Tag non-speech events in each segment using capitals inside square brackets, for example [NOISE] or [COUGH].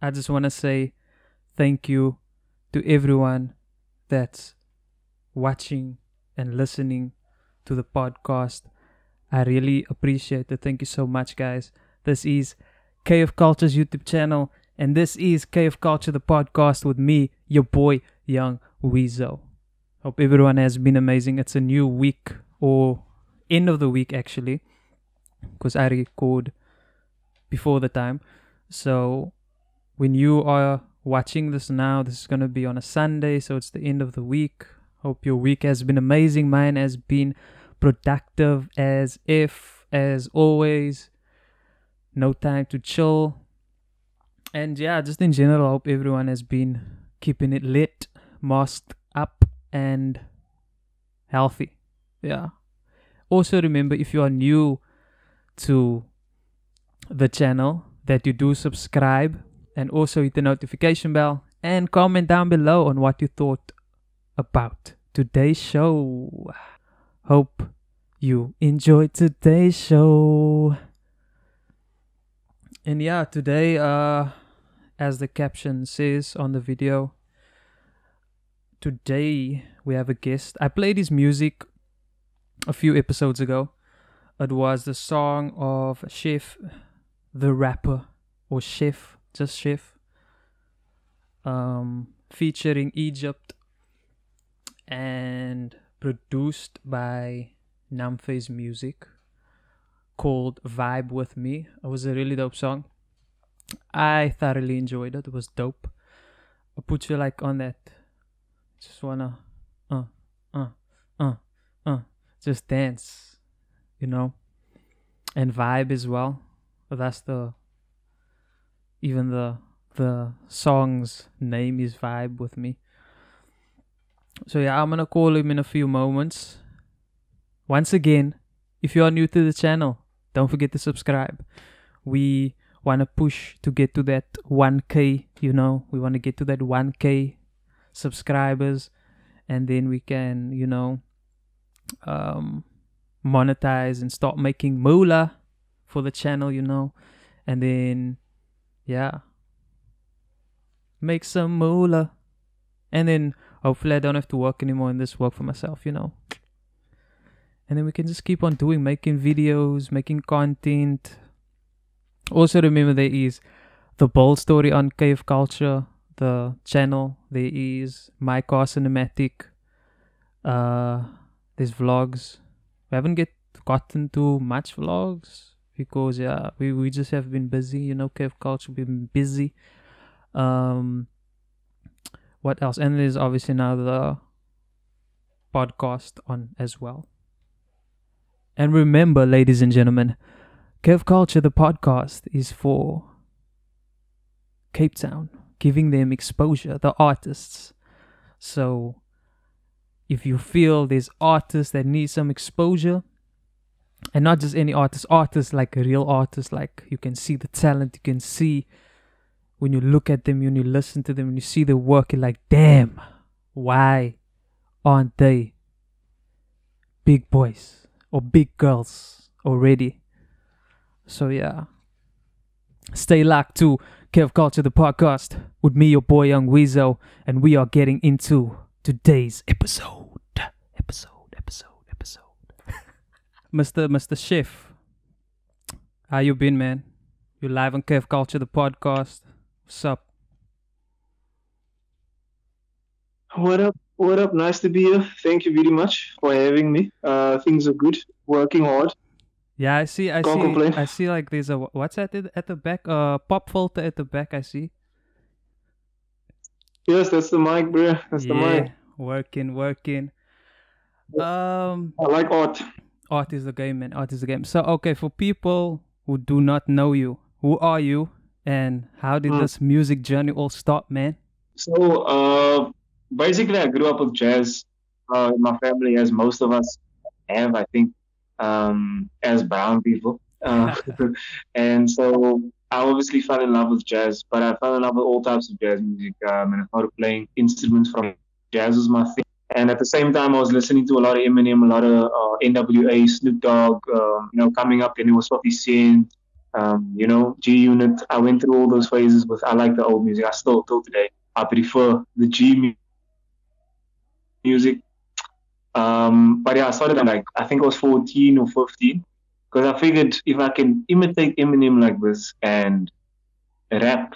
I just want to say thank you to everyone that's watching and listening to the podcast. I really appreciate it. Thank you so much, guys. This is KFKulture's YouTube channel, and this is KFKulture, the podcast with me, your boy, Yung Weezo. Hope everyone has been amazing. It's a new week, or end of the week, actually, because I record before the time. So, when you are watching this now, this is going to be on a Sunday, so it's the end of the week. Hope your week has been amazing. Mine has been productive as if, as always. No time to chill. And yeah, just in general, I hope everyone has been keeping it lit, masked up, and healthy. Yeah. Also, remember if you are new to the channel, that you do subscribe and also hit the notification bell and comment down below on what you thought about today's show. Hope you enjoyed today's show. And yeah, today, uh, as the caption says on the video, today we have a guest. I played his music a few episodes ago. It was the song of Chef the Rapper, or Chef, just Chef, um, featuring Egypt and produced by Namface Music called Vibe With Me. It was a really dope song. I thoroughly enjoyed it. It was dope. I put you like on that. Just wanna, uh, uh, uh, uh, just dance, you know, and vibe as well. That's the, even the the song's name is Vibe with me. So yeah, I'm gonna call him in a few moments. Once again, if you are new to the channel, don't forget to subscribe. We want to push to get to that 1k, you know, we want to get to that 1k subscribers and then we can, you know, um monetize and start making moolah for the channel, you know. And then yeah. Make some moolah. And then hopefully I don't have to work anymore and just work for myself, you know. And then we can just keep on doing, making videos, making content. Also remember there is the bold story on KFKulture, the channel. There is my car cinematic. Uh there's vlogs. We haven't get gotten to much vlogs because yeah, we, we just have been busy, you know, KFKulture been busy. Um what else? And there's obviously now the podcast on as well. And remember, ladies and gentlemen, KFKulture, the podcast, is for Cape Town, giving them exposure, the artists. So if you feel there's artists that need some exposure, and not just any artist, artists like a real artist, like you can see the talent, you can see when you look at them, when you listen to them, when you see their work, you're like, damn, why aren't they big boys or big girls already? So yeah. Stay locked to KFKulture the podcast with me, your boy Yung Weezo, and we are getting into today's episode. Episode, episode, episode. Mr. Mr. Chef. How you been, man? You live on KFKulture the podcast. What's up? What up? What up? Nice to be here. Thank you very much for having me. Uh, things are good. Working hard. Yeah, I see. I Can't see. complain. I see. Like there's a what's at the, at the back? Uh, pop filter at the back. I see. Yes, that's the mic, bro. That's the yeah, mic. working, working. Um, I like art. Art is the game, man. Art is the game. So okay, for people who do not know you, who are you, and how did Hmm. this music journey all start, man? So, uh, basically, I grew up with jazz uh, my family, as most of us have, I think, um, as brown people. Uh, [LAUGHS] [LAUGHS] and so I obviously fell in love with jazz, but I fell in love with all types of jazz music. Um, and I started playing instruments from jazz was my thing. And at the same time, I was listening to a lot of Eminem, a lot of uh, NWA, Snoop Dogg, um, you know, coming up, and it was 50 Cent, Um, you know, G Unit. I went through all those phases but I like the old music. I still till today. I prefer the G music. Um, but yeah, I started like I think I was 14 or 15 because I figured if I can imitate Eminem like this and rap,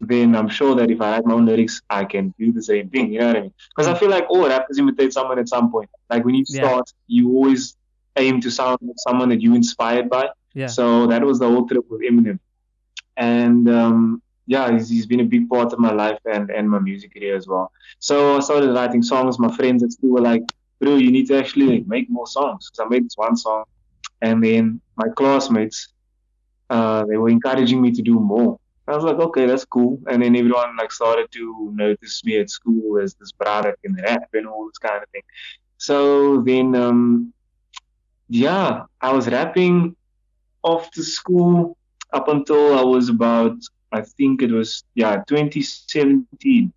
then I'm sure that if I write my own lyrics, I can do the same thing. You know what I mean? Because I feel like all rappers imitate someone at some point. Like when you start, yeah. you always aim to sound like someone that you inspired by. Yeah. So that was the whole trip with Eminem. And um, yeah, he's, he's been a big part of my life and, and my music career as well. So I started writing songs. My friends at school were like, bro, you need to actually make more songs. So I made this one song. And then my classmates, uh, they were encouraging me to do more. I was like, okay, that's cool. And then everyone like started to notice me at school as this brother that can rap and all this kind of thing. So then, um, yeah, I was rapping off after school up until I was about, I think it was, yeah, 2017.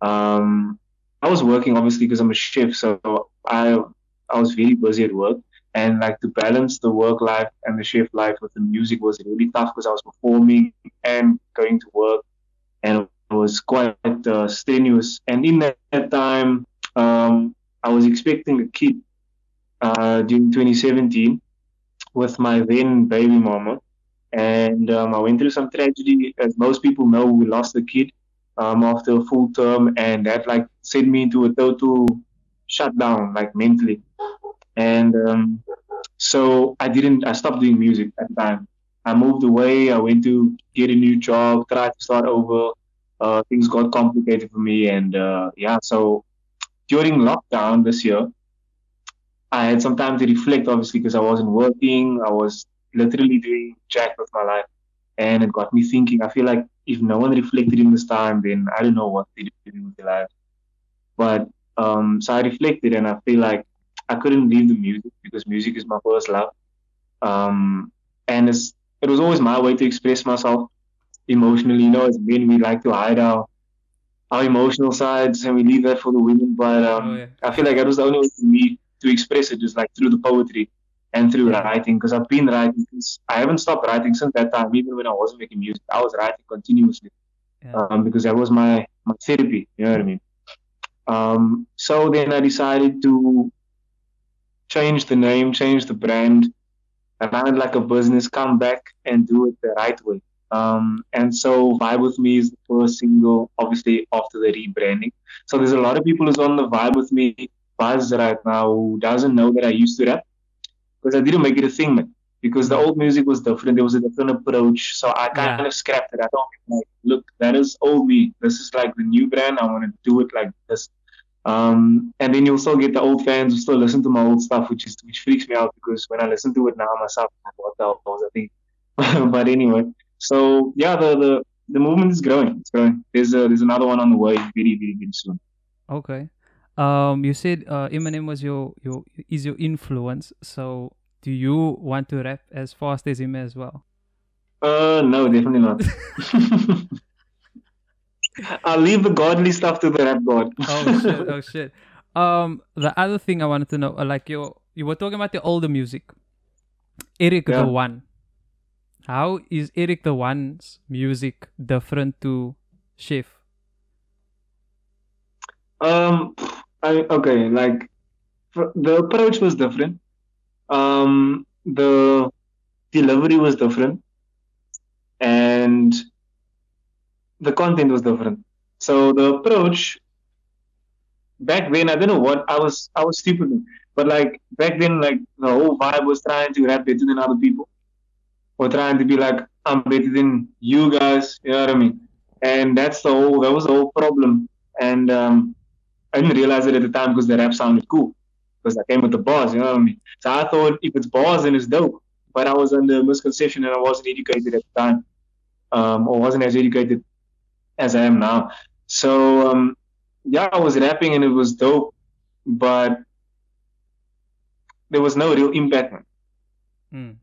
Um, I was working obviously because I'm a chef, so I I was very busy at work and like to balance the work life and the chef life with the music was really tough because I was performing and going to work, and it was quite uh, strenuous. And in that, that time, um, I was expecting a kid uh, during 2017 with my then baby mama, and um, I went through some tragedy. As most people know, we lost a kid um, after a full term, and that like sent me into a total shutdown, like mentally. And um, so I didn't, I stopped doing music at the time. I moved away. I went to get a new job, tried to start over. Uh, things got complicated for me. And uh, yeah, so during lockdown this year, I had some time to reflect, obviously, because I wasn't working. I was literally doing jack with my life. And it got me thinking. I feel like if no one reflected in this time, then I don't know what they do with their life. But um, so I reflected, and I feel like I couldn't leave the music because music is my first love. Um, and it's, it was always my way to express myself emotionally. You know, as men, we like to hide our our emotional sides and we leave that for the women. But um, oh, yeah. I feel like that was the only way for me to express it, just like through the poetry and through yeah. writing. Because I've been writing, I haven't stopped writing since that time. Even when I wasn't making music, I was writing continuously yeah. um, because that was my my therapy. You know what I mean? Um, so then I decided to change the name, change the brand, run it like a business, come back and do it the right way. Um, and so Vibe With Me is the first single, obviously, after the rebranding. So there's a lot of people who's on the Vibe With Me buzz right now who doesn't know that I used to rap because I didn't make it a thing, man. Because the old music was different, there was a different approach. So I kind yeah. of scrapped it. I don't like, look, that is old me. This is like the new brand. I want to do it like this. Um, and then you'll still get the old fans who still listen to my old stuff, which is which freaks me out because when I listen to it now myself, I'm like, what the hell was I thinking? [LAUGHS] but anyway, so yeah, the, the the movement is growing. It's growing. There's a, there's another one on the way, very very very soon. Okay. Um, you said uh, Eminem was your your is your influence. So do you want to rap as fast as him as well? Uh, no, definitely not. [LAUGHS] [LAUGHS] [LAUGHS] I'll leave the godly stuff to the rap god. oh shit! Oh shit! [LAUGHS] Um, the other thing I wanted to know, uh, like you, you were talking about the older music. Eric yeah. the One. How is Eric the One's music different to Chef? Um, I okay, like the approach was different. Um, the delivery was different, and the content was different. So the approach back then, I don't know what I was. I was stupid, but like back then, like the whole vibe was trying to rap better than other people, or trying to be like I'm better than you guys. You know what I mean? And that's the whole. That was the whole problem. And um, I didn't realize it at the time because the rap sounded cool. Because I came with the bars, you know what I mean? So I thought if it's bars, then it's dope. But I was under misconception and I wasn't educated at the time, um, or wasn't as educated as I am now. So um, yeah, I was rapping and it was dope, but there was no real impact. Mm.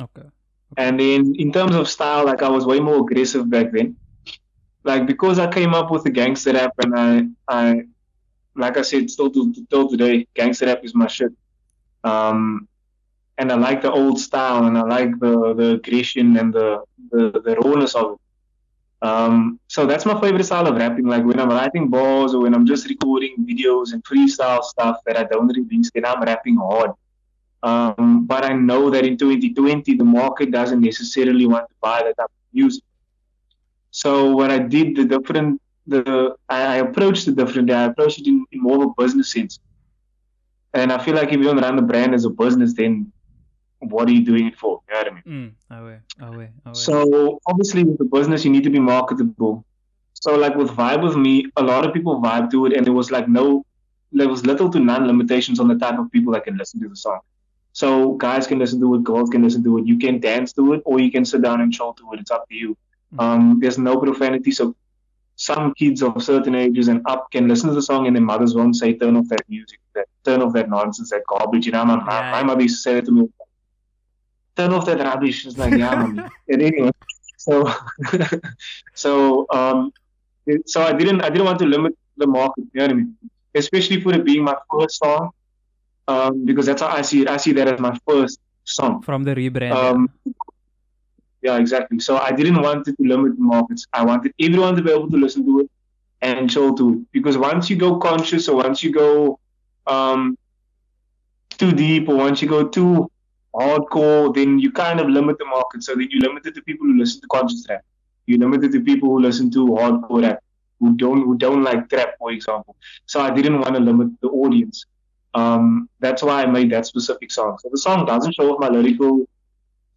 Okay. okay. And in in terms of style, like I was way more aggressive back then. Like because I came up with the gangster rap and I I like I said, still to, till today, gangster rap is my shit. Um, and I like the old style, and I like the the aggression and the the, the rawness of it. Um, so that's my favorite style of rapping. Like when I'm writing bars or when I'm just recording videos and freestyle stuff that I don't release, then I'm rapping hard. Um, but I know that in 2020 the market doesn't necessarily want to buy that type of music. So what I did, the different, the I, approached it differently. I approached it in, in more of a business sense. And I feel like if you don't run the brand as a business, then what are you doing it for? You know what I mean? Mm. So obviously with the business you need to be marketable. So like with Vibe with me, a lot of people vibe to it and there was like no there was little to none limitations on the type of people that can listen to the song. So guys can listen to it, girls can listen to it. You can dance to it or you can sit down and chill to it. It's up to you. Mm. Um, there's no profanity, so some kids of certain ages and up can listen to the song and their mothers won't say turn off that music, that turn off that nonsense, that garbage. You know, my, yeah. my mother used to say that to me turn off that rubbish. It's like, yeah, and anyway, so, [LAUGHS] so, um, so I didn't, I didn't want to limit the market. You know what I mean? Especially for it being my first song, um, because that's how I see it. I see that as my first song from the rebrand. Um, yeah, exactly. So I didn't want it to limit the markets. I wanted everyone to be able to listen to it and chill to it. Because once you go conscious or once you go um, too deep or once you go too hardcore, then you kind of limit the market. So then you limit it to people who listen to conscious rap. You limit it to people who listen to hardcore rap, who don't who don't like trap, for example. So I didn't want to limit the audience. Um, that's why I made that specific song. So the song doesn't show off my lyrical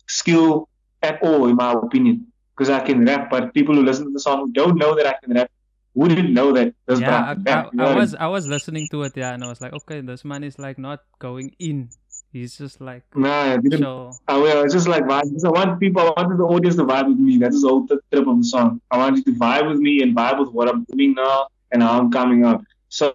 skill at all, in my opinion, because I can rap. But people who listen to the song don't know that I can rap wouldn't know that. Yeah, I, I, I was I was listening to it, yeah, and I was like, okay, this man is like not going in He's just like nah, I didn't. So... I, I was just like vibe. I want people. I wanted the audience to vibe with me. That's the whole trip of the song. I want you to vibe with me and vibe with what I'm doing now and how I'm coming up. So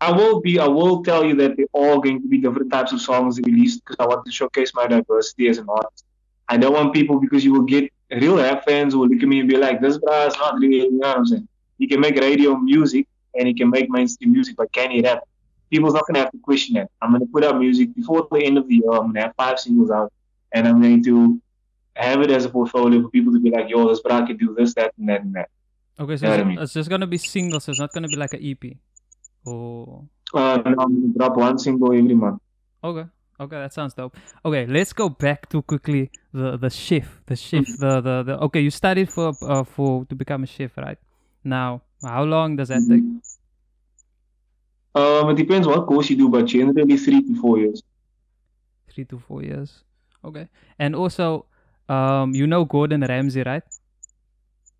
I will be. I will tell you that they're all going to be different types of songs released because I want to showcase my diversity as an artist. I don't want people because you will get real rap fans who will look at me and be like, "This guy is not really." You know what I'm saying? He can make radio music and he can make mainstream music, but can he rap? People's not going to have to question that. I'm going to put out music before the end of the year. I'm going to have five singles out, and I'm going to have it as a portfolio for people to be like, yo, this but I can do this, that, and that, and that. Okay, so it's, I mean? it's, just going to be singles. So it's not going to be like an EP. Oh. Uh, no, I'm going to drop one single every month. Okay. Okay, that sounds dope. Okay, let's go back to quickly the the shift, the shift, the, the the. Okay, you studied for uh, for to become a chef, right? Now, how long does that mm-hmm. take? Um, it depends what course you do, but generally three to four years. Three to four years. Okay. And also, um, you know Gordon Ramsay, right?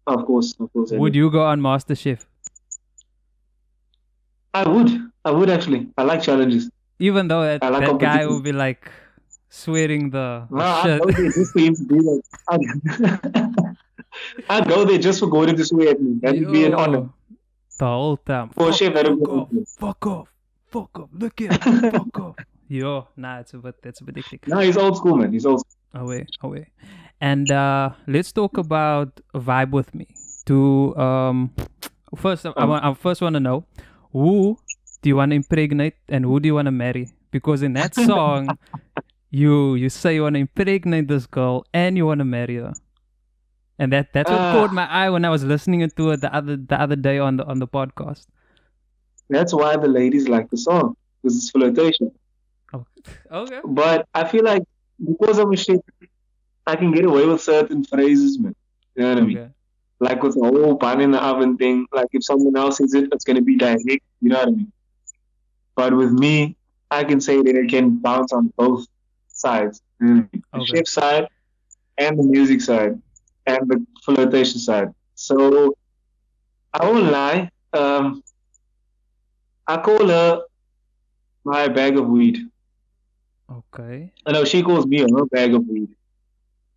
Of course, of course. Would you go on MasterChef? I would. I would actually. I like challenges. Even though that, like that guy would be like swearing the no, shit. I'd go there just for him to do that. [LAUGHS] I'd, [LAUGHS] I'd go there just for Gordon to swear at me. That would be an honor the whole time. fuck, fuck off, fuck off, fuck off, look at fuck off. Yo, nah, it's a bit, it's a bit hectic. No, he's old school, man. He's old. Away, away. And uh, let's talk about vibe with me. To um, first, I, want, I first want to know who do you want to impregnate and who do you want to marry? Because in that [LAUGHS] song, you you say you want to impregnate this girl and you want to marry her and that that's what uh, caught my eye when I was listening to it the other the other day on the on the podcast. That's why the ladies like the song because it's flirtation. Oh, [LAUGHS] okay. But I feel like because I'm a shit, I can get away with certain phrases, man. You know what I mean? Like with the whole pan in the oven thing. Like if someone else says it, it's gonna be direct. You know what I mean? But with me, I can say that it can bounce on both sides, mm. the okay. chef side and the music side and the flirtation side. So I won't lie. Um, I call her my bag of weed. Okay. I know she calls me her bag of weed.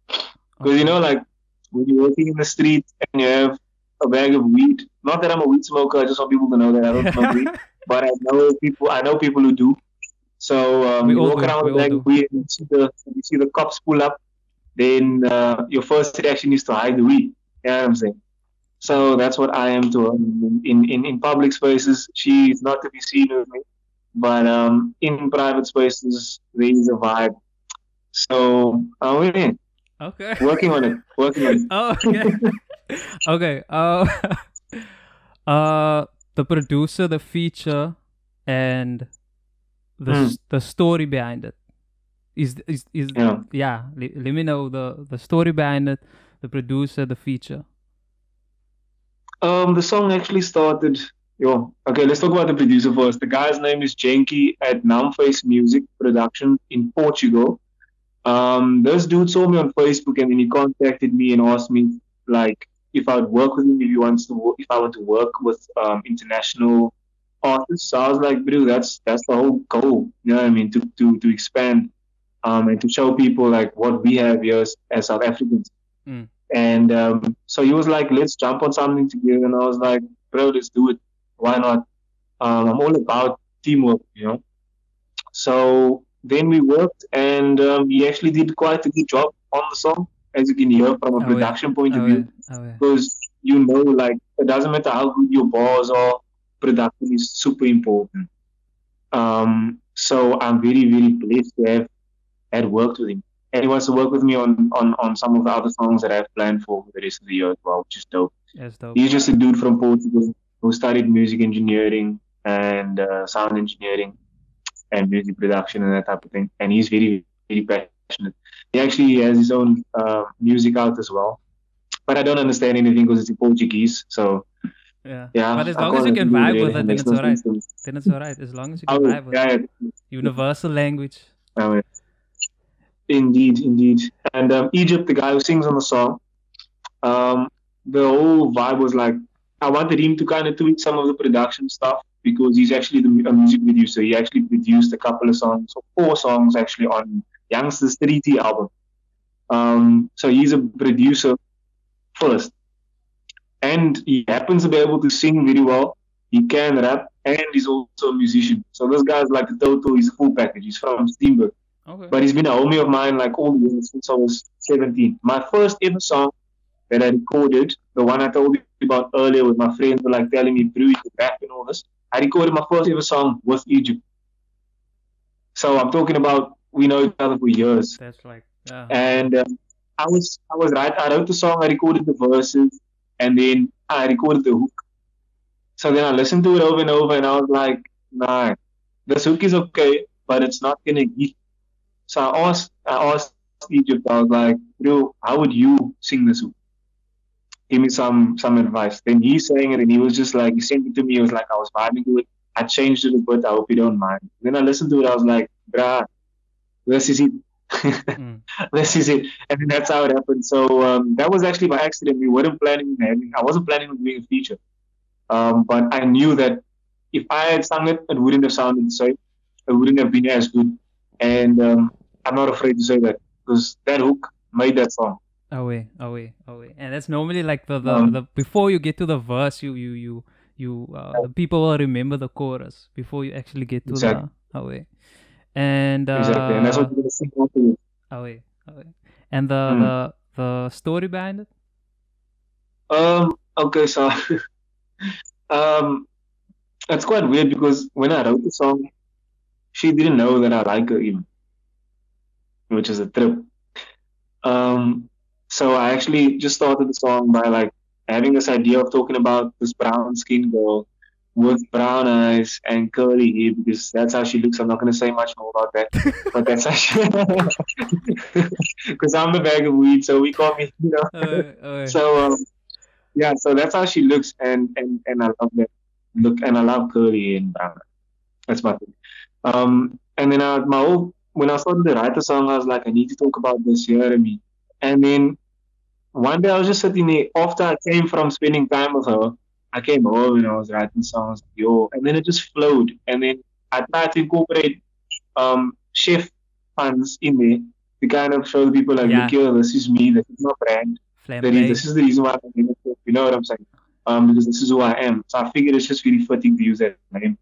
Because okay. you know, like when you're working in the street and you have a bag of weed. Not that I'm a weed smoker. I just want people to know that I don't smoke weed. [LAUGHS] But I know people. I know people who do. So um, we you walk do. around with a bag do. of weed and you see the you see the cops pull up then uh, your first reaction is to hide the weed. You know what I'm saying? So that's what I am to her. In, in, in public spaces, she is not to be seen with me. But um, in private spaces, there is a vibe. So, oh yeah, Okay. working on it, working on it. [LAUGHS] Oh, okay. okay. Uh, [LAUGHS] uh, the producer, the feature, and the s- the story behind it. Is is is Yeah. yeah? le- let me know the the story behind it, the producer, the feature. Um, the song actually started. Yo, okay, let's talk about the producer first. The guy's name is Jenky at Numface Music Production in Portugal. Um, this dude saw me on Facebook and then he contacted me and asked me like if I would work with him if he wants to if I want to work with um, international artists. So I was like, bro, that's that's the whole goal. You know what I mean? To to to expand um, and to show people like what we have here as, South Africans. Mm. And um, so he was like, let's jump on something together. And I was like, bro, let's do it. Why not? Um, I'm all about teamwork, you know. So then we worked, and um, he actually did quite a good job on the song, as you can hear from a Oh, yeah. production point of Oh, view. yeah. Oh, yeah. Because you know, like, it doesn't matter how good your bars are, production is super important. Um, so I'm very, very blessed to have had worked with him. And he wants to work with me on, on, on some of the other songs that I have planned for the rest of the year as well, which is dope. That's dope. He's just a dude from Portugal who studied music engineering and uh, sound engineering and music production and that type of thing. And he's very, very passionate. He actually has his own uh, music out as well. But I don't understand anything because it's in Portuguese. So, Yeah. yeah. But as long as you can vibe really. with it, then it's alright. sense to me. Then it's alright. As long as you Oh, can vibe with it. Universal language. Oh, yeah. Indeed, indeed. And um, Egypt, the guy who sings on the song, um, the whole vibe was like, I wanted him to kind of tweak some of the production stuff because he's actually the, a music producer. He actually produced a couple of songs, or four songs actually, on YoungstaCPT's album. Um, so he's a producer first. And he happens to be able to sing very well. He can rap, and he's also a musician. So this guy's like a total, he's a full package. He's from Steenberg. Okay. But he's been a homie of mine like all the years since I was 17. My first ever song that I recorded, the one I told you about earlier with my friends were like telling me, Brew, you rap and all this. I recorded my first ever song with Egypt. So I'm talking about we know each other for years. That's like yeah. And um, I was I was right. I wrote the song, I recorded the verses, and then I recorded the hook. So then I listened to it over and over, and I was like, nah, this hook is okay, but it's not gonna hit. So I asked I asked Egypt, I was like, bro, how would you sing this hook? Give me some some advice. Then he sang it, and he was just like, he sent it to me. He was like, I was vibing to it. I changed it a bit. I hope you don't mind. Then I listened to it. I was like, bruh, this is it. Mm. [LAUGHS] this is it. And then that's how it happened. So um, that was actually by accident. We weren't planning on having, I wasn't planning on doing a feature. Um, but I knew that if I had sung it, it wouldn't have sounded the same. It wouldn't have been as good. And um, I'm not afraid to say that because that hook made that song. Oh wait, oh away, away, away. And that's normally like the, the, Um, the before you get to the verse, you you you you uh, the people will remember the chorus before you actually get to Exactly. the away. And uh, exactly. And that's what you're to sing afterwards. away, away. And the Mm. the the story behind it. Um, okay, so [LAUGHS] um, it's quite weird because when I wrote the song, she didn't know that I like her even, which is a trip. Um, so I actually just started the song by like having this idea of talking about this brown skinned girl with brown eyes and curly hair because that's how she looks. I'm not going to say much more about that, but that's how she. [LAUGHS] Because I'm the bag of weed, so we call me, you know. So um, yeah, so that's how she looks, and and and I love that look, and I love curly and brown. That's my thing. Um, and then I, my whole when I started to write the song, I was like, I need to talk about this. You know what I mean? And then one day I was just sitting there after I came from spending time with her. I came home and I was writing songs, yo, and then it just flowed. And then I tried to incorporate um, chef puns in there to kind of show the people like, Yeah. look here, this is me, this is my brand. Is, this is the reason why I'm in it. You know what I'm saying? Um, because this is who I am. So I figured it's just really fitting to use that name.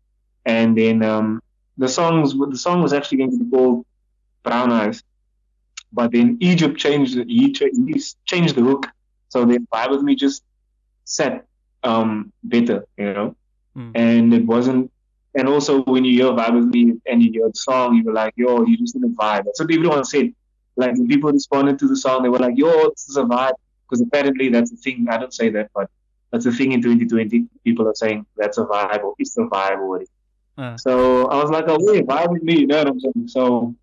And then um, the songs, the song was actually going to be called Brown Eyes, but then Egypt changed it. He, cha- he changed the hook, so then Vibe with Me just set um better, you know. Mm. And it wasn't. And also when you hear Vibe with Me and you hear the song, you were like, yo, you just in a vibe. That's what everyone said. Like when people responded to the song, they were like, "Yo, this is a vibe," because apparently that's a thing. I don't say that, but that's a thing in 2020. People are saying that's a vibe or it's a vibe or whatever. Uh, So I was like, "Oh wait, why would me," you know what I'm saying? So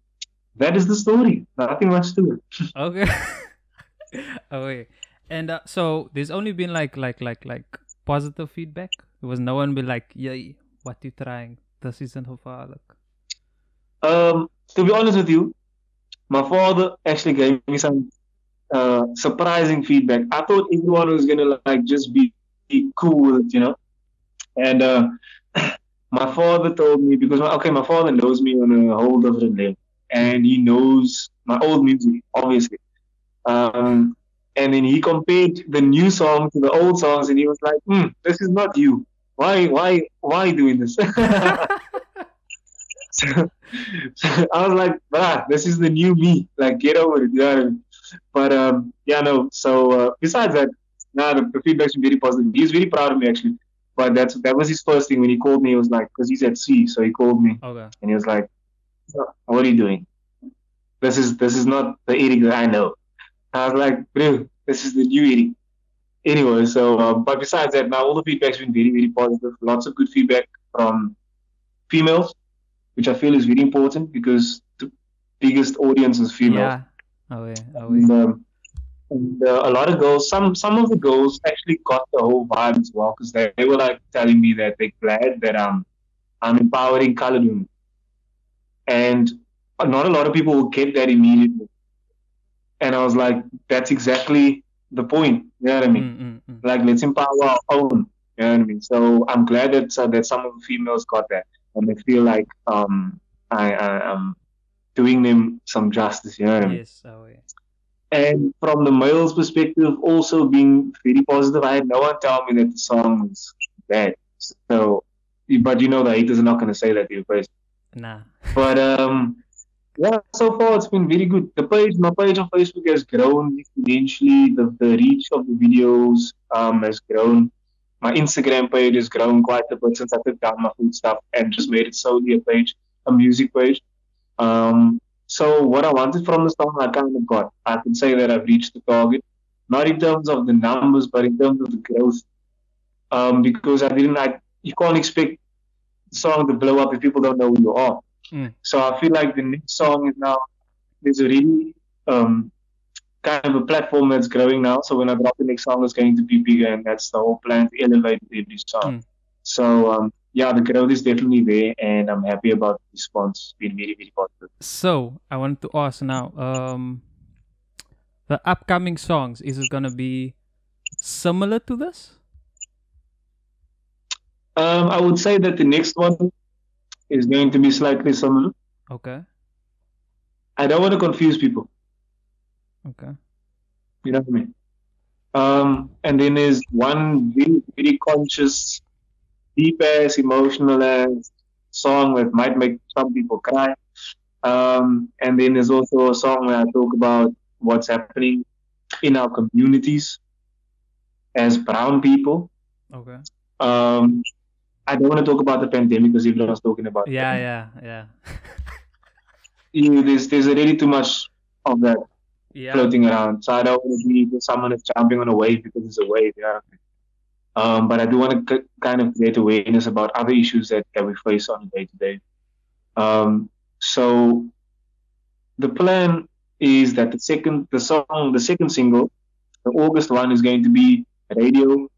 that is the story. Nothing much to it. [LAUGHS] okay. [LAUGHS] okay. And uh, so there's only been like like like like positive feedback. There was no one be like, "Yay, what you trying? This isn't gevaarlijk." Um, to be honest with you, my father actually gave me some uh, surprising feedback. I thought everyone was gonna like just be, be cool with it, you know. And uh, my father told me because my, okay, my father knows me on a whole different level, and he knows my old music, obviously. Um, and then he compared the new song to the old songs, and he was like, hmm, "This is not you. Why, why, why doing this?" [LAUGHS] so, so I was like, "Bruh, this is the new me. Like, get over it." You know? But um, yeah, no. So uh, besides that, nah, the, the feedback's been very positive. He's very proud of me actually. But that's that was his first thing when he called me. He was like, because he's at sea, so he called me Okay. and he was like, "What are you doing? This is this is not the Eddie that I know." I was like, "Bro, this is the new Eddie." Anyway, so uh, but besides that, now all the feedback's been very very positive. Lots of good feedback from females, which I feel is very important because the biggest audience is females. Yeah. Oh yeah. Oh And, um, and uh, a lot of girls, some some of the girls actually got the whole vibe as well because they, they were like telling me that they're glad that um I'm empowering colored women, and not a lot of people will get that immediately. And I was like, that's exactly the point. You know what I mean? Mm, mm, mm. Like, let's empower our own. You know what I mean? So I'm glad that uh, that some of the females got that, and they feel like um I, I am doing them some justice. You know what I mean? Yes. Oh yeah. And from the male's perspective, also being very positive, I had no one tell me that the song was bad. So, but you know, the haters are not going to say that to your face. Nah. But um, yeah, so far it's been very good. The page, my page on Facebook has grown exponentially. The, the reach of the videos um, has grown. My Instagram page has grown quite a bit since I took down my food stuff and just made it solely a page, a music page. Um, so what I wanted from the song, I kind of got. I can say that I've reached the target, not in terms of the numbers, but in terms of the growth. Um, because I didn't, I, you can't expect the song to blow up if people don't know who you are. Mm. So I feel like the next song is now there's a really um, kind of a platform that's growing now. So when I drop the next song, it's going to be bigger, and that's the whole plan to elevate every song. Mm. So um, yeah, the growth is definitely there, and I'm happy about the response. It's Been very very positive. So I wanted to ask now, um, the upcoming songs is it gonna be similar to this? Um, I would say that the next one is going to be slightly similar. Okay. I don't want to confuse people. Okay. You know what I mean? Um, and then there's one very, very conscious, deep ass, emotional ass song that might make some people cry. Um, and then there's also a song where I talk about what's happening in our communities as brown people. Okay. Um, I don't want to talk about the pandemic because everyone's talking about it. Yeah, yeah, yeah. [LAUGHS] Yeah, there's there's already too much of that yeah. floating around. So I don't want to be someone that's jumping on a wave because it's a wave. Yeah. Um, but I do want to c- kind of create awareness about other issues that, that we face on a day to day. Um, so the plan is that the second the song the second single, the August one, is going to be a radio,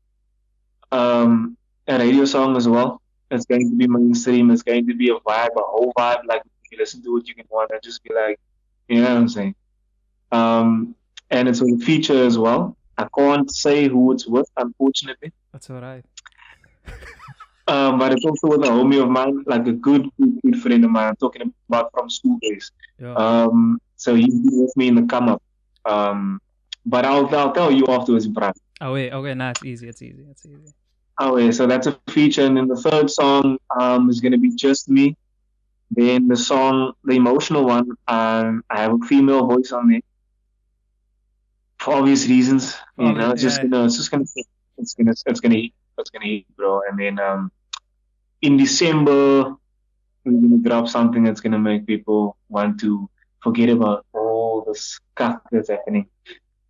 um, a radio song as well. It's going to be mainstream. It's going to be a vibe, a whole vibe. Like you listen to it, you can want to just be like, you know what I'm saying. Um, and it's a feature as well. I can't say who it's with, unfortunately. That's alright. [LAUGHS] Um, but it's also with a homie of mine, like a good, good, good friend of mine. I'm talking about from school days. Yeah. Um, so he's with me in the come up. Um, but I'll, I'll tell you afterwards in oh wait, okay, nah, it's easy, it's easy, it's easy. Oh, yeah, so that's a feature. And then the third song um, is going to be Just Me. Then the song, the emotional one, um, I have a female voice on there for obvious reasons. You Oh, know, it's just yeah. gonna, it's just gonna, it's gonna, it's gonna hit, it's gonna hit, bro. And then um, in December, we're gonna drop something that's gonna make people want to forget about all this stuff that's happening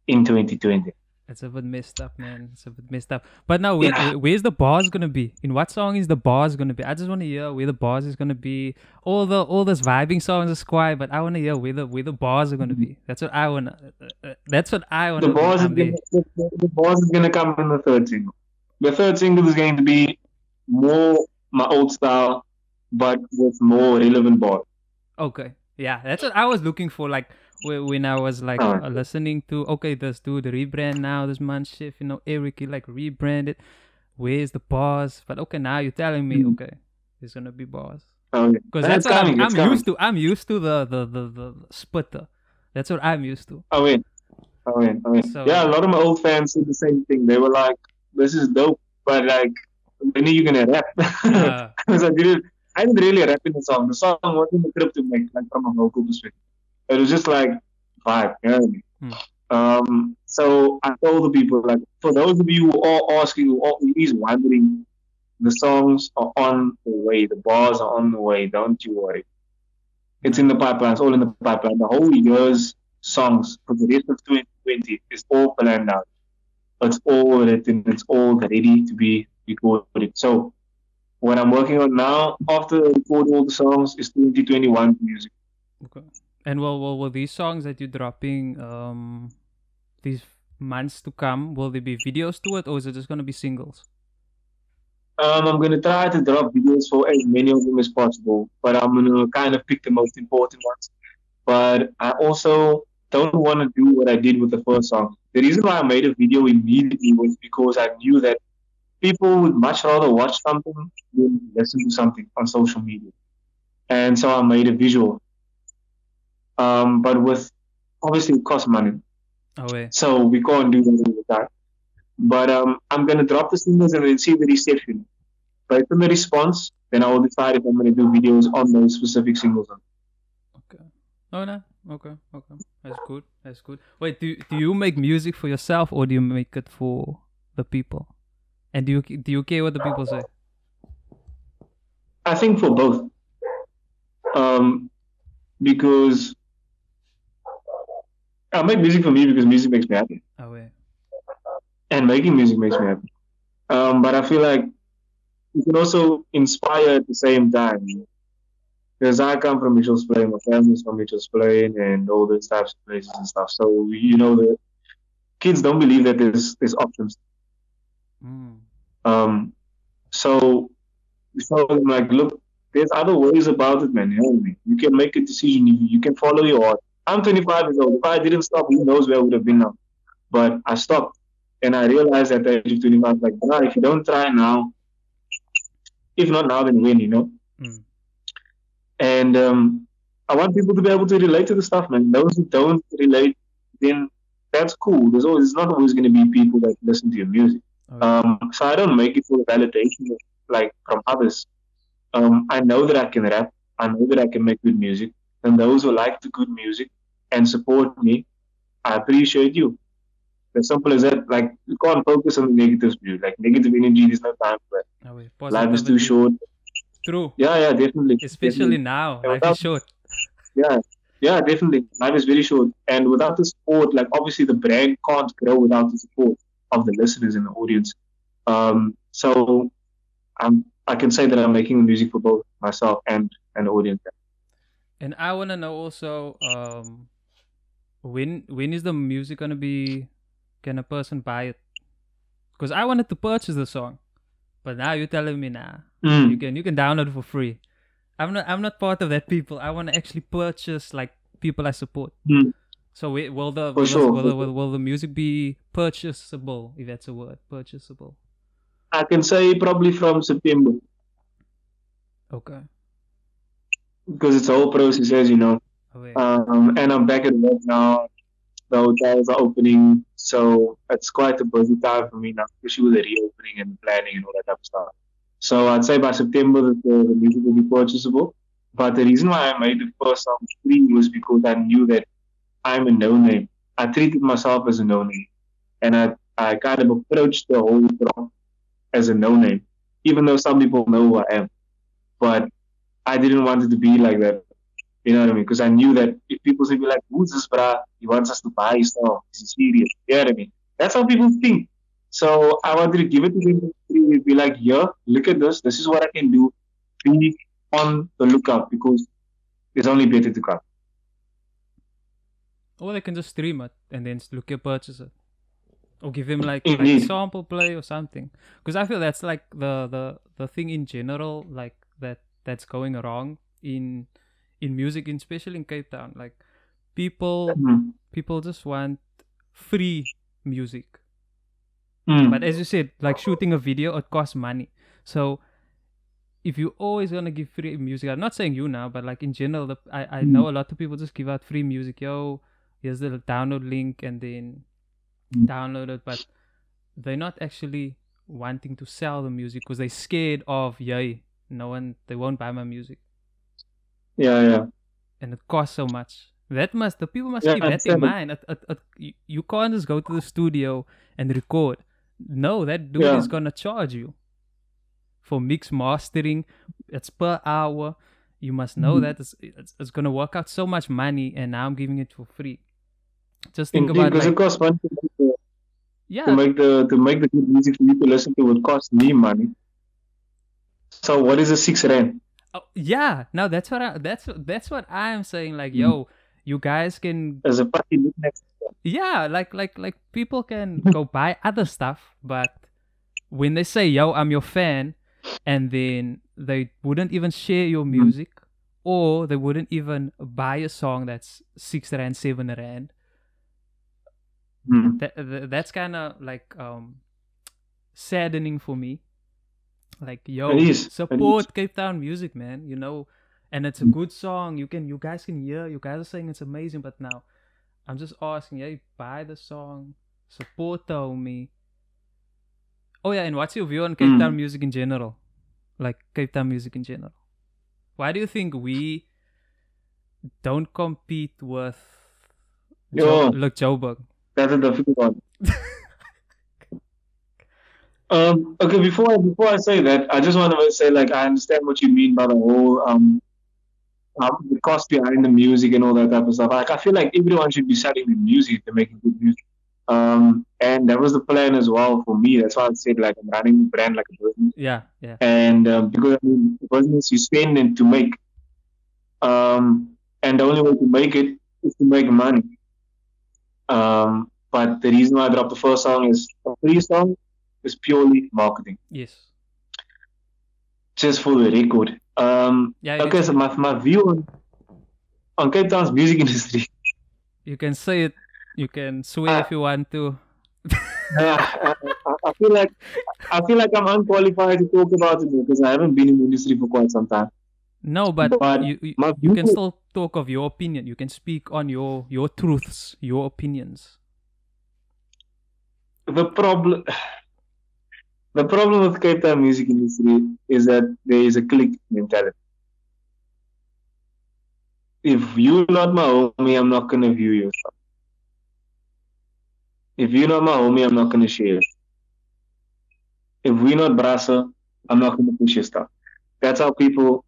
in 2020. It's a bit messed up, man. It's a bit messed up. But now, where, where- where's the bars gonna be? In what song is the bars gonna be? I just want to hear where the bars is gonna be. All the all those vibing songs is quiet, but I want to hear where the where the bars are gonna be. That's what I wanna. Uh, uh, that's what I wanna. The bars, is gonna, the, the- bars is gonna come in the third single. The third single is going to be more my old style, but with more relevant bars. Okay. Yeah, that's what I was looking for. Like when I was like uh, listening to okay, this dude rebrand now, this man shift, you know, Eric he like rebranded. Where's the bars? But okay, now you're telling me Mhm. okay, there's gonna be bars. Um, Because and that's what coming, I'm, I'm used to. I'm used to the the the, the splitter. That's what I'm used to. I mean, I mean, I mean. So- yeah, a lot of my old fans said the same thing. They were like, "This is dope," but like, when are you gonna rap? [LAUGHS] Uh, I didn't, I didn't really rap in the song. The song wasn't a trip to make, like from a vocal perspective. It was just like vibe, you know what? Hmm. Um, so I told the people, like, for those of you who are asking, who are who is wondering, the songs are on the way. The bars are on the way. Don't you worry. It's in the pipeline. It's all in the pipeline. The whole year's songs for the rest of 2020 is all planned out. It's all written. It's all ready to be recorded. So what I'm working on now, after I record all the songs, is 2021 music. okay. And will will will these songs that you're dropping um these months to come will there be videos to it or is it just gonna be singles? Um, I'm gonna try to drop videos for as many of them as possible, but I'm gonna kind of pick the most important ones. But I also don't want to do what I did with the first song. The reason why I made a video immediately was because I knew that people would much rather watch something than listen to something on social media, and so I made a visual. Um, but with obviously it costs money, Oh wait. so we can't do that all the time. But um, I'm gonna drop the singles and then see the reception. Based on the response, then I will decide if I'm gonna do videos on those specific singles. Okay. Oh no. Okay. Okay. That's good. That's good. Wait. Do do you make music for yourself or do you make it for the people? And do you do you care what the people say? I think for both, um, because I make music for me because music makes me happy, Oh wait. and making music makes me happy. Um, but I feel like you can also inspire at the same time. Because I come from Mitchell's Plain, my family's from Mitchell's Plain, and all those types of places and stuff. So you know the kids don't believe that there's there's options. Mm. Um, so show them like, look, there's other ways about it, man. You know I mean? You can make a decision. You, you can follow your heart. I'm 25 years old. If I didn't stop, who knows where I would have been now. But I stopped, and I realized at the age of 25, like, nah, if you don't try now, if not now, then when? You know. Mm. And um, I want people to be able to relate to the stuff, man. Those who don't relate, then that's cool. There's always, it's not always going to be people that listen to your music. Oh, yeah. Um, so I don't make it for validation like from others. Um, I know that I can rap. I know that I can make good music. And those who like the good music and support me, I appreciate you. As simple as that. Like you can't focus on the negatives, dude. Like negative energy, there's no time for that. Oh, wait. Life is too short. True. Yeah, yeah, definitely. Especially Definitely. now. Life without- is short. Yeah, yeah, definitely. Life is very short, and without the support, like obviously the brand can't grow without the support of the listeners and the audience. Um, so I'm, I can say that I'm making music for both myself and an audience. And I wanna know also, um, when when is the music gonna be? Can a person buy it? Because I wanted to purchase the song, but now you're telling me nah. Mm. You can you can download it for free. I'm not I'm not part of that people. I want to actually purchase like people I support. Mm. So wi- will the will, sure, the, will, the, will, will the music be purchasable if that's a word? Purchasable. I can say probably from September Okay. Because it's a whole process, as you know. Um, and I'm back at work now. The hotels are opening, so it's quite a busy time for me now, especially with the reopening and planning and all that type of stuff. So I'd say by September that the, the music will be purchasable. But the reason why I made the first song free was because I knew that I'm a no name. I treated myself as a no name, and I I kind of approached the whole thing as a no name, even though some people know who I am. But I didn't want it to be like that. You know what I mean? Because I knew that if people would be like, "Who's this brah? He wants us to buy stuff. Is serious?" You know what I mean? That's how people think. So I wanted to give it to them. We'd be like, "Yeah, look at this. This is what I can do. Be on the lookout because there's only better to come." Or they can just stream it and then look at purchase it. Or give him like, like Indeed. sample play or something. Because I feel that's like the, the the thing in general, like that that's going wrong in in music, especially in Cape Town. Like people Mm. people just want free music. Mm. But as you said, like shooting a video, it costs money. So if you always gonna give free music, I'm not saying you now, but like in general, the, I I know a lot of people just give out free music. Yo, here's the download link, and then Mm. download it. But they're not actually wanting to sell the music because they're scared of yay, no one they won't buy my music, Yeah, yeah. and it costs so much. That must the people must Yeah, keep that in mind. It, it, it, you, can't just go to the studio and record. No, that dude Yeah. is gonna charge you for mix mastering. It's per hour. You must know Mhm. that it's, it's it's gonna work out so much money, and now I'm giving it for free. Just think Indeed, about because like it costs money to make, the, to make the to make the good music for you to listen to would cost me money. So what is a six rand? oh, yeah. Now that's what I that's that's what I'm saying. Like, Mm. yo, you guys can As a fucking knickknack. yeah like like like people can [LAUGHS] go buy other stuff but when they say yo i'm your fan and then they wouldn't even share your Mm. music or they wouldn't even buy a song that's six rand seven rand Mm. that that's kind of like um saddening for me like yo It is, it support cape town music man you know and it's a Mm. good song you can you guys can hear you guys are saying it's amazing but now i'm just asking hey buy the song support the homie oh yeah and what's your view on cape Mm. town music in general like cape town music in general why do you think we don't compete with Yo. jo- like joburg That's a difficult one. Um, okay, before I, before I say that, I just want to say like I understand what you mean by the whole um, um the cost behind the music and all that type of stuff. Like I feel like everyone should be selling the music to making good music. Um, and that was the plan as well for me. That's why I said like I'm running the brand like a business. yeah yeah and um, because I mean, the business you spend and to make, um, and the only way to make it is to make money. Um, but the reason why I dropped the first song is a free song is purely marketing, yes just for the record. Um, yeah okay, so my, my view on on Cape Town's music [LAUGHS] industry. you can say it you can swear Uh, if you want to I, I, I feel like I feel like I'm unqualified to talk about it because I haven't been in the industry for quite some time. no but, But you, you, you can still talk of your opinion you can speak on your your truths your opinions the problem the problem with Cape Town music industry is that there is a clique mentality. If you're not my homie, I'm not gonna view your stuff. If you're not my homie, I'm not gonna share. your it. If we're not brasa, I'm not gonna push your stuff. That's how people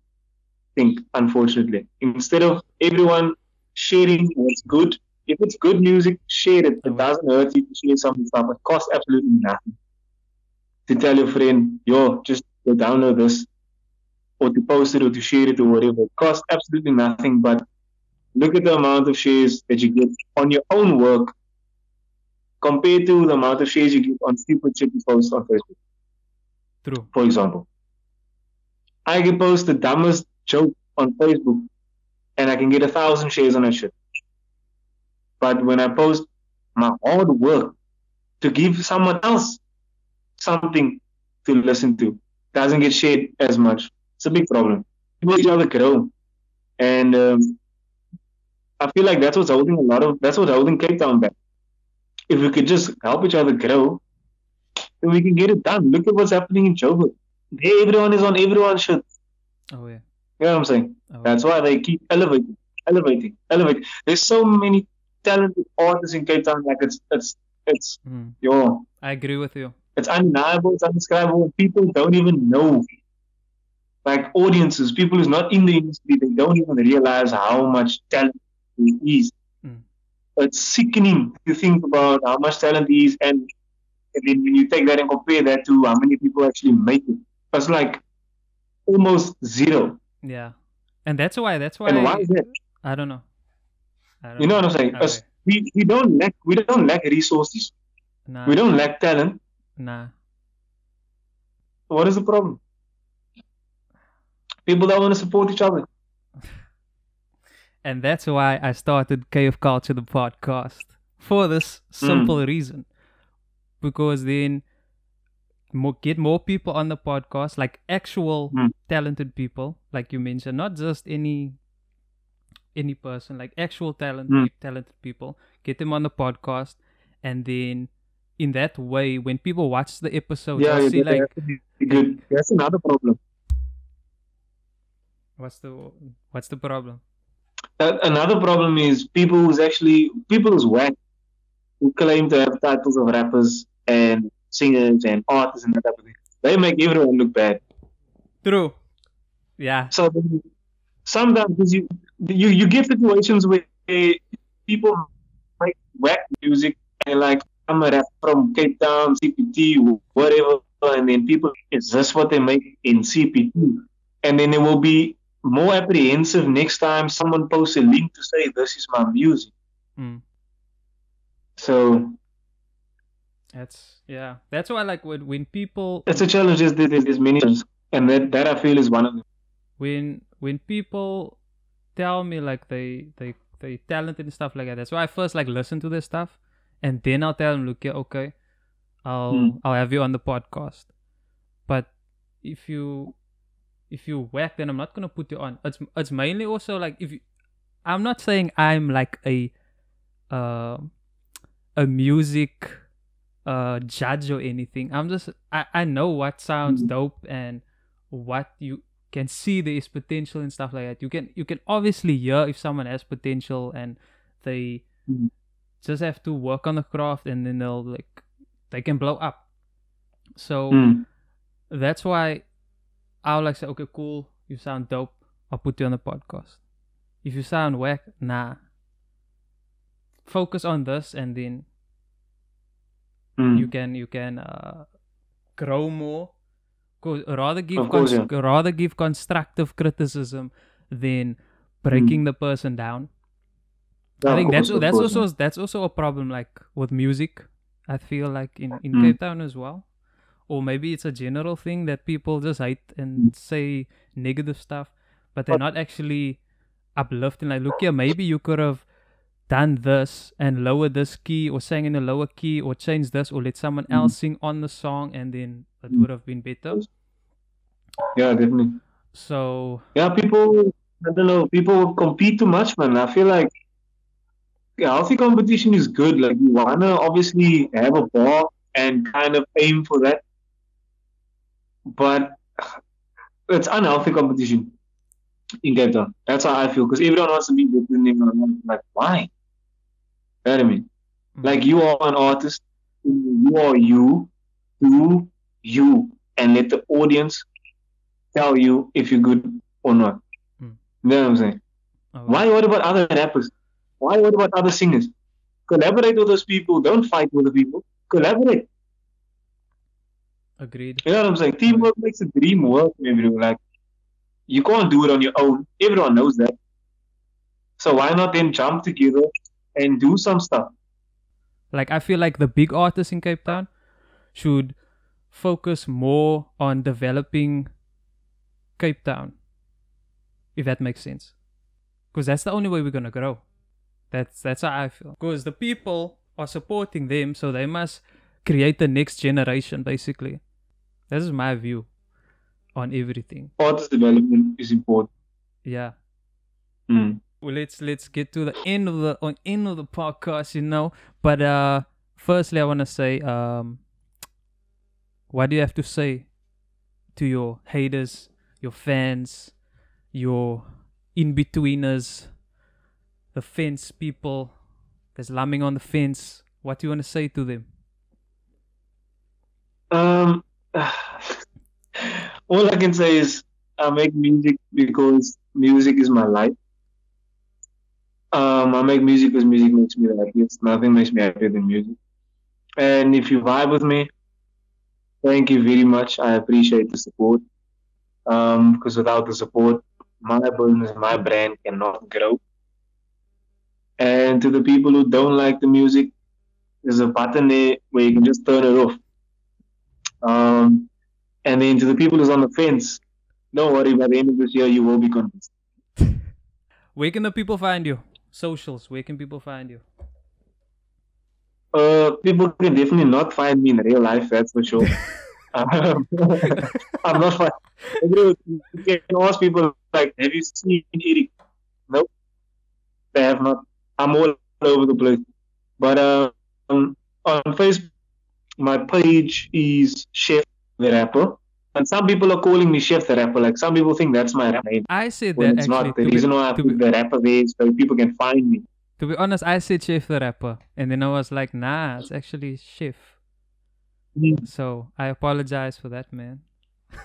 think, unfortunately. Instead of everyone sharing what's good, if it's good music, share it. It doesn't hurt you to share some stuff. It costs absolutely nothing. To tell your friend, yo, just go download this, or to post it, or to share it, or whatever. It costs absolutely nothing. But look at the amount of shares that you get on your own work compared to the amount of shares you get on stupid shit you post on Facebook, true for example. I can post the dumbest joke on Facebook and I can get a thousand shares on that shit. But when I post my hard work to give someone else something to listen to, doesn't get shared as much. It's a big problem. People each other grow. And um, I feel like that's what's holding a lot of, that's what's holding Cape Town back. If we could just help each other grow, then we can get it done. Look at what's happening in Joburg. There, everyone is on everyone's shit. oh yeah You know what I'm saying? oh, That's why they keep elevating, elevating, elevating. There's so many talented artists in Cape Town. Like it's, it's, it's, mm, yo, i agree with you it's undeniable, it's undescribable. People don't even know. like audiences, people who's not in the industry, they don't even realize how much talent there is. Mm. It's sickening to think about how much talent there is, and, and then when you take that and compare that to how many people actually make it, it's like almost zero. Yeah. And that's why that's why, And why is that? I don't know. I don't You know what I'm saying? Okay. Us- we, we don't lack we don't lack resources. We don't lack talent. Nah. What is the problem? People don't want to support each other. [LAUGHS] And that's why I started KFKulture the podcast for this simple reason. Because then more, get more people on the podcast, like actual Mm. talented people, like you mentioned, not just any any person, like actual talent Mm. talented people. Get them on the podcast, and then in that way, when people watch the episode, yeah, yeah, see like has to be good. That's another problem. what's the what's the problem? Uh, another problem is people who's actually people who's whack who claim to have titles of rappers and singers and artists and that type of thing. They make everyone look bad. True. Yeah. So sometimes you you you get situations where people make whack music and like I'm a rap from Cape Town, CPT, whatever, and then people is this what they make in CPT, and then they will be more apprehensive next time someone posts a link to say this is my music. Mm. So That's yeah. That's why like when when people it's a challenge is there's, many, and that that I feel is one of them. when when people tell me like they they they talented and stuff like that. That's why I first like listen to their stuff, and then I'll tell them, look, yeah, okay, I'll Mm. I'll have you on the podcast. But if you if you whack, then I'm not gonna put you on. It's it's mainly also like if you, I'm not saying I'm like a uh, a music uh judge or anything. I'm just I, I know what sounds Mhm. dope and what you can see there is potential and stuff like that. You can you can obviously hear if someone has potential and they Mhm. Just have to work on the craft and then they'll like they can blow up. So Mm. that's why I'll like say, okay, cool, you sound dope. I'll put you on the podcast. If you sound whack, nah. Focus on this and then Mm. you can you can uh, grow more. Cause rather give course, cons- rather give constructive criticism than breaking the person down. Yeah, I think that's course, of that's course, also that's also a problem like with music. I feel like in in Mm. Cape Town as well, or maybe it's a general thing that people just hate and Mm. say negative stuff, but they're not actually uplifting. Like, look here, maybe you could have done this and lowered this key, or sang in a lower key, or changed this, or let someone Mm. else sing on the song, and then it Mm. would have been better. Yeah, definitely. So Yeah, people. I don't know. People compete too much, man. I feel like yeah, healthy competition is good. Like you wanna obviously have a bar and kind of aim for that, but [SIGHS] it's unhealthy competition in Cape Town. That's how I feel because everyone wants to be better than everyone. Like why? You know what I mean? mm, Like you are an artist, you are you, do you, and let the audience tell you if you're good or not. Mm. You know what I'm saying? oh, Why what about other rappers? Why what about other singers? Collaborate with those people. Don't fight with the people. Collaborate. agreed. You know what I'm saying? Teamwork makes the dream work, everyone. Like you can't do it on your own. Everyone knows that. So why not then jump together and do some stuff? Like I feel like the big artists in Cape Town should focus more on developing Cape Town. If that makes sense. Because that's the only way we're gonna grow. That's that's how I feel. Because the people are supporting them, so they must create the next generation basically. This is my view on everything. Artist development is important. Yeah. Mm. well, let's let's get to the end of the on end of the podcast, you know. But uh firstly I wanna say, um what do you have to say to your haters, your fans, your in betweeners, the fence people that's lumming on the fence? What do you wanna say to them? Um, [SIGHS] all I can say is I make music because music is my life. Um, I make music because music makes me happy. It's nothing makes me happier than music. And if you vibe with me, thank you very much. I appreciate the support. Um, because without the support, my business, my brand cannot grow. And to the people who don't like the music, there's a button there where you can just turn it off. Um, and then to the people who's on the fence, don't worry, by the end of this year, you will be convinced. [LAUGHS] Where can the people find you? Socials, where can people find you? Uh, people can definitely not find me in real life, that's for sure. [LAUGHS] um, [LAUGHS] I'm not fine. You can ask people, like, have you seen Eric? Nope. They have not. I'm all over the place. But um, on Facebook, my page is Chef the Rapper. And some people are calling me Chef the Rapper. Like some people think that's my name. I When that it's actually. not. The reason be, why I put be- the rapper there is so people can find me. to be honest, I said Chef the rapper, and then I was like, nah, it's actually Chef. Mm. So I apologize for that, man. [LAUGHS]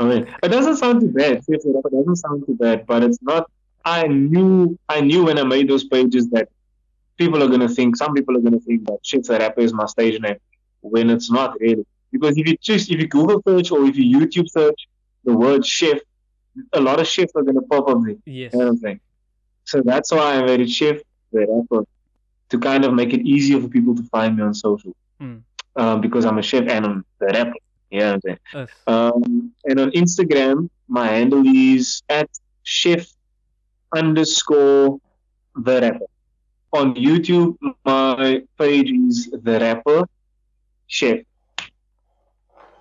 Okay. It doesn't sound too bad. Chef the Rapper doesn't sound too bad, but it's not. I knew. I knew when I made those pages that people are gonna think. Some people are gonna think that Chef the Rapper is my stage name, when it's not really. Because if you just if you Google search or if you YouTube search the word chef, a lot of chefs are gonna pop up there. Yes. You know what I'm saying? So that's why I made it Chef the Rapper to kind of make it easier for people to find me on social. Mm. Um, because I'm a chef and I'm the rapper. You know what I'm saying? Us. Um, and on Instagram, my handle is at chef underscore the rapper. On YouTube, my page is the rapper chef.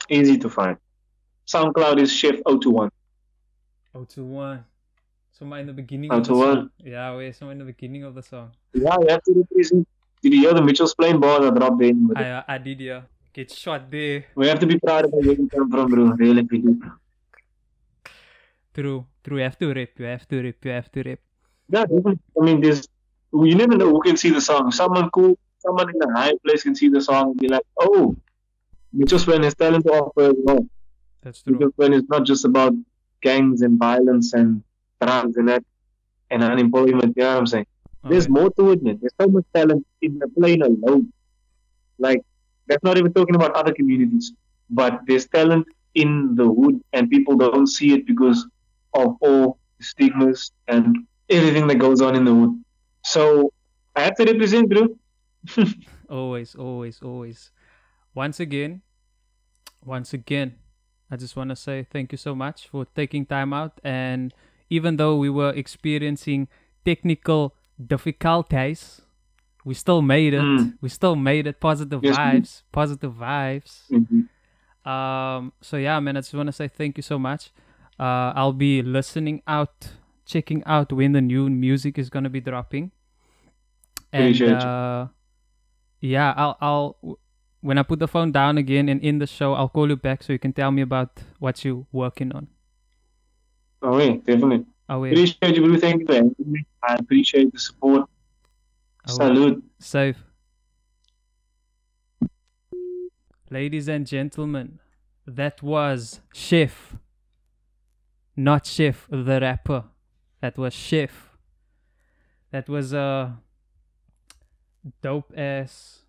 Easy to find. SoundCloud is chef 021. 021. Somewhere in the beginning of the 021. song. Yeah, wait, somewhere in the beginning of the song. Yeah, you have to represent. Did you hear the Mitchell's playing ball that dropped in? I, I did, yeah. Get shot there. We have to be proud of where we come from, bro. Really, we do. True. You have to rip. You have to rip. You have to rip. Yeah, definitely. I mean, there's you never know who can see the song. Someone cool, someone in a high place can see the song and be like, "Oh, Mitchells Plain has talent to offer as well." That's true. Mitchells Plain is not just about gangs and violence and drugs and that and unemployment. You know what I'm saying? There's more to it, man. There's so much talent in the Plain alone. Like that's not even talking about other communities, but there's talent in the hood, and people don't see it because of all stigmas and everything that goes on in the world. So I have to represent, bro. [LAUGHS] Always, always, always. Once again, once again, I just want to say thank you so much for taking time out. And even though we were experiencing technical difficulties, we still made it. Mm. We still made it. Positive Yes, vibes. Positive vibes. Mhm. Um, so yeah, man, I just want to say thank you so much. Uh, I'll be listening out, checking out when the new music is gonna be dropping. And uh, yeah, I'll I'll when I put the phone down again and in the show, I'll call you back so you can tell me about what you're working on. Oh, yeah, definitely. Oh wait, Appreciate you. Thank you for having me. I appreciate the support. Oh, Salute. safe. Ladies and gentlemen, that was Chef. Not Chef the rapper. That was Chef. That was a dope ass,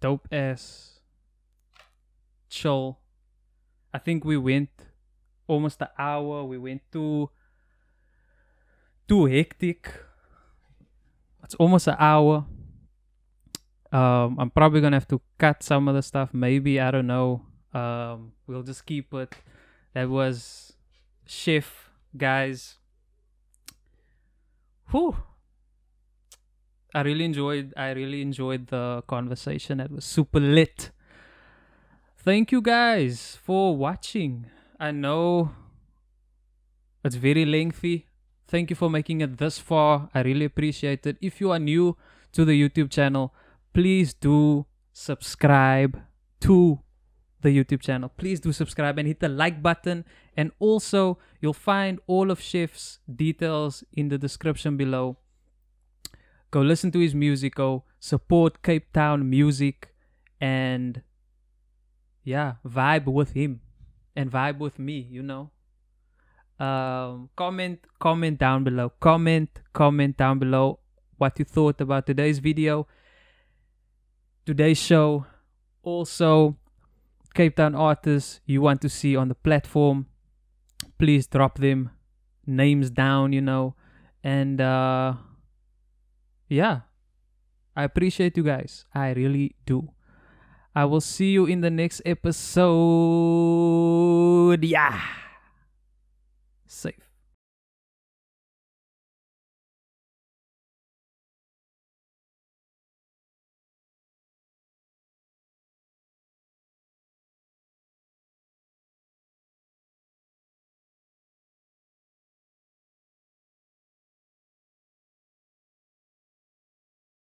dope ass, chill. I think we went almost an hour. We went too, too hectic. It's almost an hour. Um, I'm probably gonna have to cut some of the stuff. Maybe I don't know. Um, we'll just keep it. That was Chef, guys. Whew. I really enjoyed. I really enjoyed the conversation. It was super lit. Thank you guys for watching. I know it's very lengthy. Thank you for making it this far. I really appreciate it. If you are new to the YouTube channel, please do subscribe to the YouTube channel. Please do subscribe and hit the like button. And also, you'll find all of Chef's details in the description below. Go listen to his music, go support Cape Town music, and yeah, vibe with him and vibe with me, you know. Um, comment, comment down below. Comment, comment down below what you thought about today's video, today's show. Also, Cape Town artists you want to see on the platform, please drop them names down, you know. And uh yeah. I appreciate you guys. I really do. I will see you in the next episode. Yeah. Safe.